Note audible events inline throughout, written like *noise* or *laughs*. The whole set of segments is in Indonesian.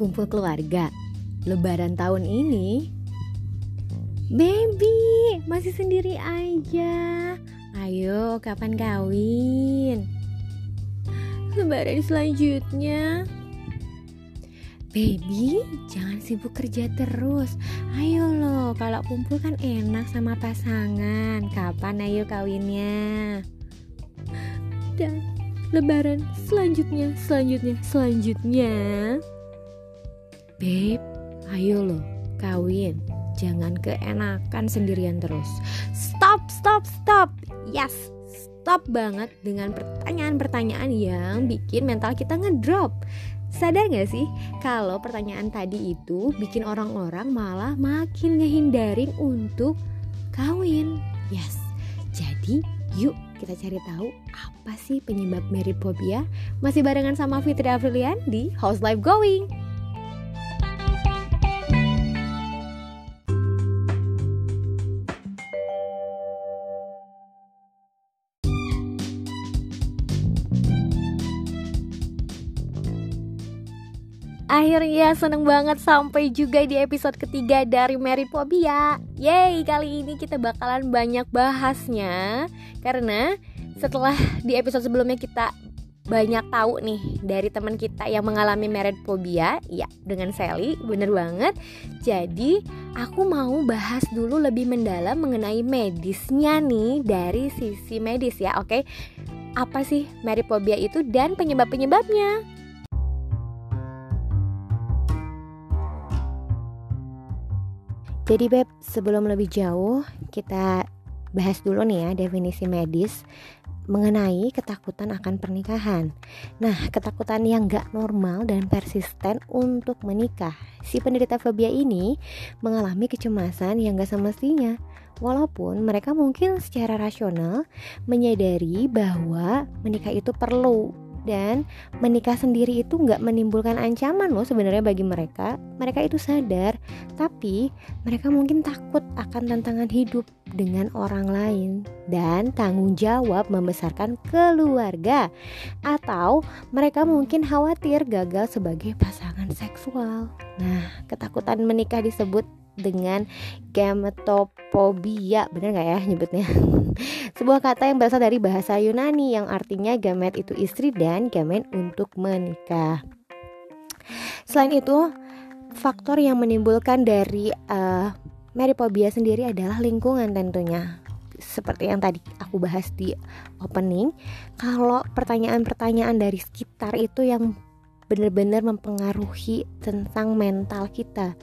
kumpul keluarga. Lebaran tahun ini Baby, masih sendiri aja. Ayo, kapan kawin? Lebaran selanjutnya. Baby, jangan sibuk kerja terus. Ayo loh, kalau kumpul kan enak sama pasangan. Kapan ayo kawinnya? Dan lebaran selanjutnya, selanjutnya, selanjutnya Beb, ayo loh, kawin Jangan keenakan sendirian terus Stop, stop, stop Yes, stop banget dengan pertanyaan-pertanyaan yang bikin mental kita ngedrop Sadar gak sih kalau pertanyaan tadi itu bikin orang-orang malah makin ngehindarin untuk kawin? Yes, jadi yuk kita cari tahu apa sih penyebab meriphobia? Masih barengan sama Fitri Afrilian di House Life Going. Akhirnya seneng banget sampai juga di episode ketiga dari Merit Phobia Yeay, kali ini kita bakalan banyak bahasnya Karena setelah di episode sebelumnya kita banyak tahu nih dari teman kita yang mengalami merit phobia Ya, dengan Sally, bener banget Jadi, aku mau bahas dulu lebih mendalam mengenai medisnya nih Dari sisi medis ya, oke? Apa sih merit phobia itu dan penyebab-penyebabnya? Jadi Beb, sebelum lebih jauh kita bahas dulu nih ya definisi medis mengenai ketakutan akan pernikahan. Nah, ketakutan yang gak normal dan persisten untuk menikah. Si penderita fobia ini mengalami kecemasan yang gak semestinya. Walaupun mereka mungkin secara rasional menyadari bahwa menikah itu perlu dan menikah sendiri itu nggak menimbulkan ancaman loh sebenarnya bagi mereka. Mereka itu sadar tapi mereka mungkin takut akan tantangan hidup dengan orang lain dan tanggung jawab membesarkan keluarga. Atau mereka mungkin khawatir gagal sebagai pasangan seksual. Nah ketakutan menikah disebut dengan gametophobia bener nggak ya nyebutnya? *laughs* Sebuah kata yang berasal dari bahasa Yunani yang artinya gamet itu istri dan gamen untuk menikah. Selain itu faktor yang menimbulkan dari uh, meriphobia sendiri adalah lingkungan tentunya. Seperti yang tadi aku bahas di opening kalau pertanyaan-pertanyaan dari sekitar itu yang benar-benar mempengaruhi tentang mental kita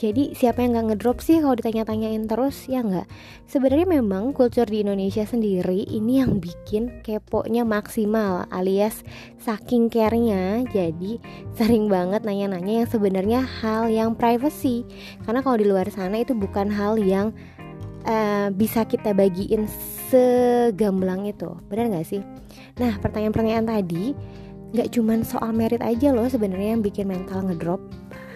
jadi siapa yang nggak ngedrop sih kalau ditanya-tanyain terus ya nggak? Sebenarnya memang kultur di Indonesia sendiri ini yang bikin keponya maksimal alias saking care-nya jadi sering banget nanya-nanya yang sebenarnya hal yang privacy karena kalau di luar sana itu bukan hal yang uh, bisa kita bagiin segamblang itu benar nggak sih? Nah pertanyaan-pertanyaan tadi nggak cuman soal merit aja loh sebenarnya yang bikin mental ngedrop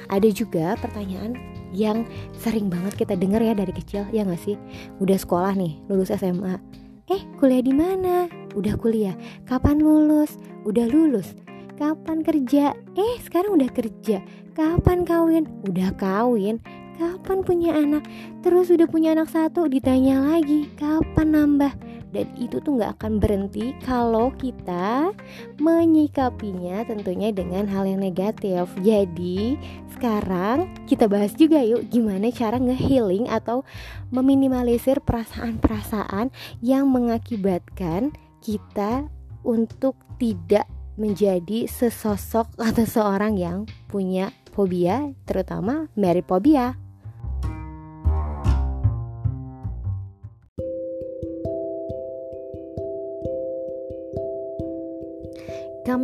ada juga pertanyaan yang sering banget kita dengar ya dari kecil ya nggak sih? Udah sekolah nih lulus SMA eh kuliah di mana? Udah kuliah. Kapan lulus? Udah lulus. Kapan kerja? Eh sekarang udah kerja. Kapan kawin? Udah kawin. Kapan punya anak? Terus udah punya anak satu ditanya lagi kapan nambah dan itu tuh nggak akan berhenti kalau kita menyikapinya tentunya dengan hal yang negatif. Jadi sekarang kita bahas juga yuk gimana cara ngehealing atau meminimalisir perasaan-perasaan yang mengakibatkan kita untuk tidak menjadi sesosok atau seorang yang punya fobia terutama meriphobia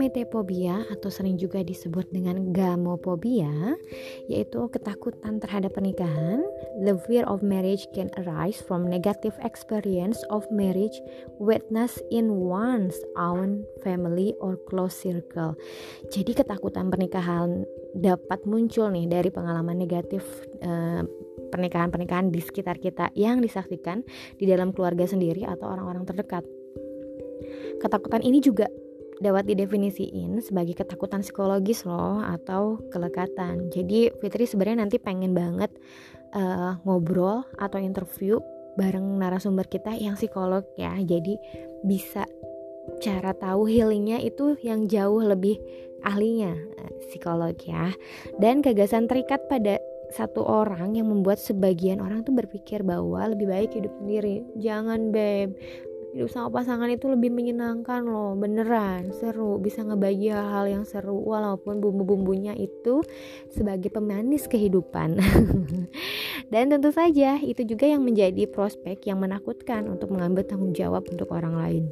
Gametopobia atau sering juga disebut dengan gamophobia yaitu ketakutan terhadap pernikahan. The fear of marriage can arise from negative experience of marriage witnessed in one's own family or close circle. Jadi ketakutan pernikahan dapat muncul nih dari pengalaman negatif pernikahan pernikahan-pernikahan di sekitar kita yang disaksikan di dalam keluarga sendiri atau orang-orang terdekat. Ketakutan ini juga dapat didefinisikan sebagai ketakutan psikologis loh atau kelekatan. Jadi Fitri sebenarnya nanti pengen banget uh, ngobrol atau interview bareng narasumber kita yang psikolog ya. Jadi bisa cara tahu healingnya itu yang jauh lebih ahlinya eh, psikolog ya. Dan gagasan terikat pada satu orang yang membuat sebagian orang tuh berpikir bahwa lebih baik hidup sendiri. Jangan beb, hidup sama pasangan itu lebih menyenangkan loh beneran seru bisa ngebagi hal-hal yang seru walaupun bumbu-bumbunya itu sebagai pemanis kehidupan. *laughs* Dan tentu saja itu juga yang menjadi prospek yang menakutkan untuk mengambil tanggung jawab untuk orang lain.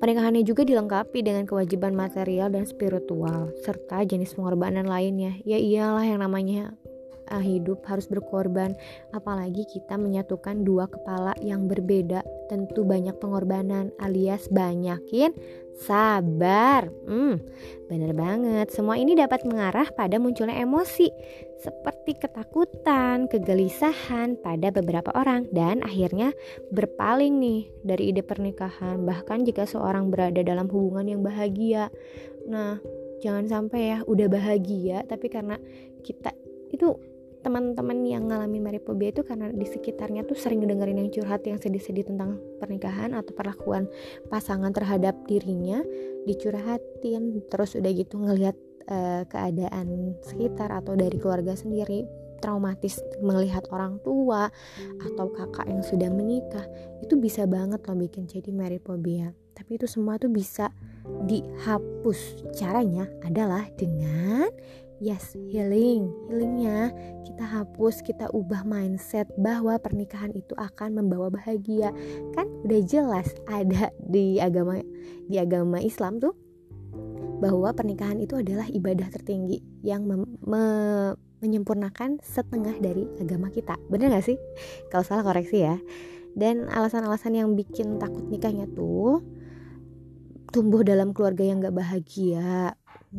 Pernikahannya juga dilengkapi dengan kewajiban material dan spiritual, serta jenis pengorbanan lainnya. Ya iyalah yang namanya uh, hidup harus berkorban. Apalagi kita menyatukan dua kepala yang berbeda. Tentu banyak pengorbanan alias banyakin sabar. Hmm, bener banget. Semua ini dapat mengarah pada munculnya emosi seperti ketakutan, kegelisahan pada beberapa orang dan akhirnya berpaling nih dari ide pernikahan. Bahkan jika seorang berada dalam hubungan yang bahagia. Nah jangan sampai ya udah bahagia tapi karena kita itu teman-teman yang ngalamin mariphobia itu karena di sekitarnya tuh sering dengerin yang curhat yang sedih-sedih tentang pernikahan atau perlakuan pasangan terhadap dirinya dicurhatin terus udah gitu ngelihat uh, keadaan sekitar atau dari keluarga sendiri traumatis melihat orang tua atau kakak yang sudah menikah itu bisa banget loh bikin jadi mariphobia tapi itu semua tuh bisa dihapus. Caranya adalah dengan Yes, healing. Healingnya kita hapus, kita ubah mindset bahwa pernikahan itu akan membawa bahagia. Kan udah jelas ada di agama di agama Islam tuh bahwa pernikahan itu adalah ibadah tertinggi yang me, me, menyempurnakan setengah dari agama kita. Bener gak sih? Kalau salah koreksi ya. Dan alasan-alasan yang bikin takut nikahnya tuh tumbuh dalam keluarga yang gak bahagia,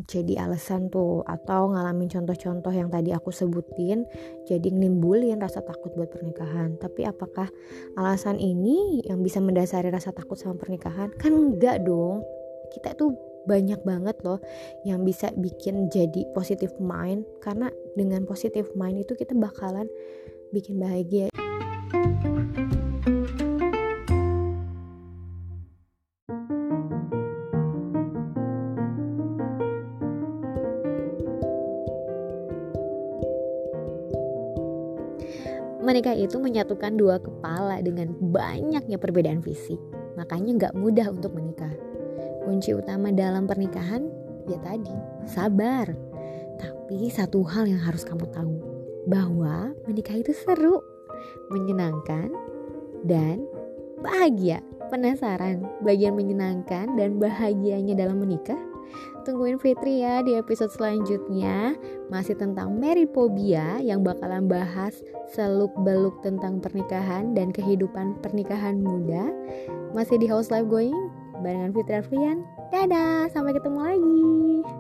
jadi alasan tuh atau ngalamin contoh-contoh yang tadi aku sebutin jadi nimbulin rasa takut buat pernikahan. Tapi apakah alasan ini yang bisa mendasari rasa takut sama pernikahan? Kan enggak dong. Kita tuh banyak banget loh yang bisa bikin jadi positive mind karena dengan positive mind itu kita bakalan bikin bahagia Menikah itu menyatukan dua kepala dengan banyaknya perbedaan fisik. Makanya nggak mudah untuk menikah. Kunci utama dalam pernikahan ya tadi, sabar. Tapi satu hal yang harus kamu tahu, bahwa menikah itu seru, menyenangkan, dan bahagia. Penasaran bagian menyenangkan dan bahagianya dalam menikah? Tungguin Fitri ya di episode selanjutnya. Masih tentang Mariphobia yang bakalan bahas seluk-beluk tentang pernikahan dan kehidupan pernikahan muda. Masih di House Life Going barengan Fitri Arfian Dadah, sampai ketemu lagi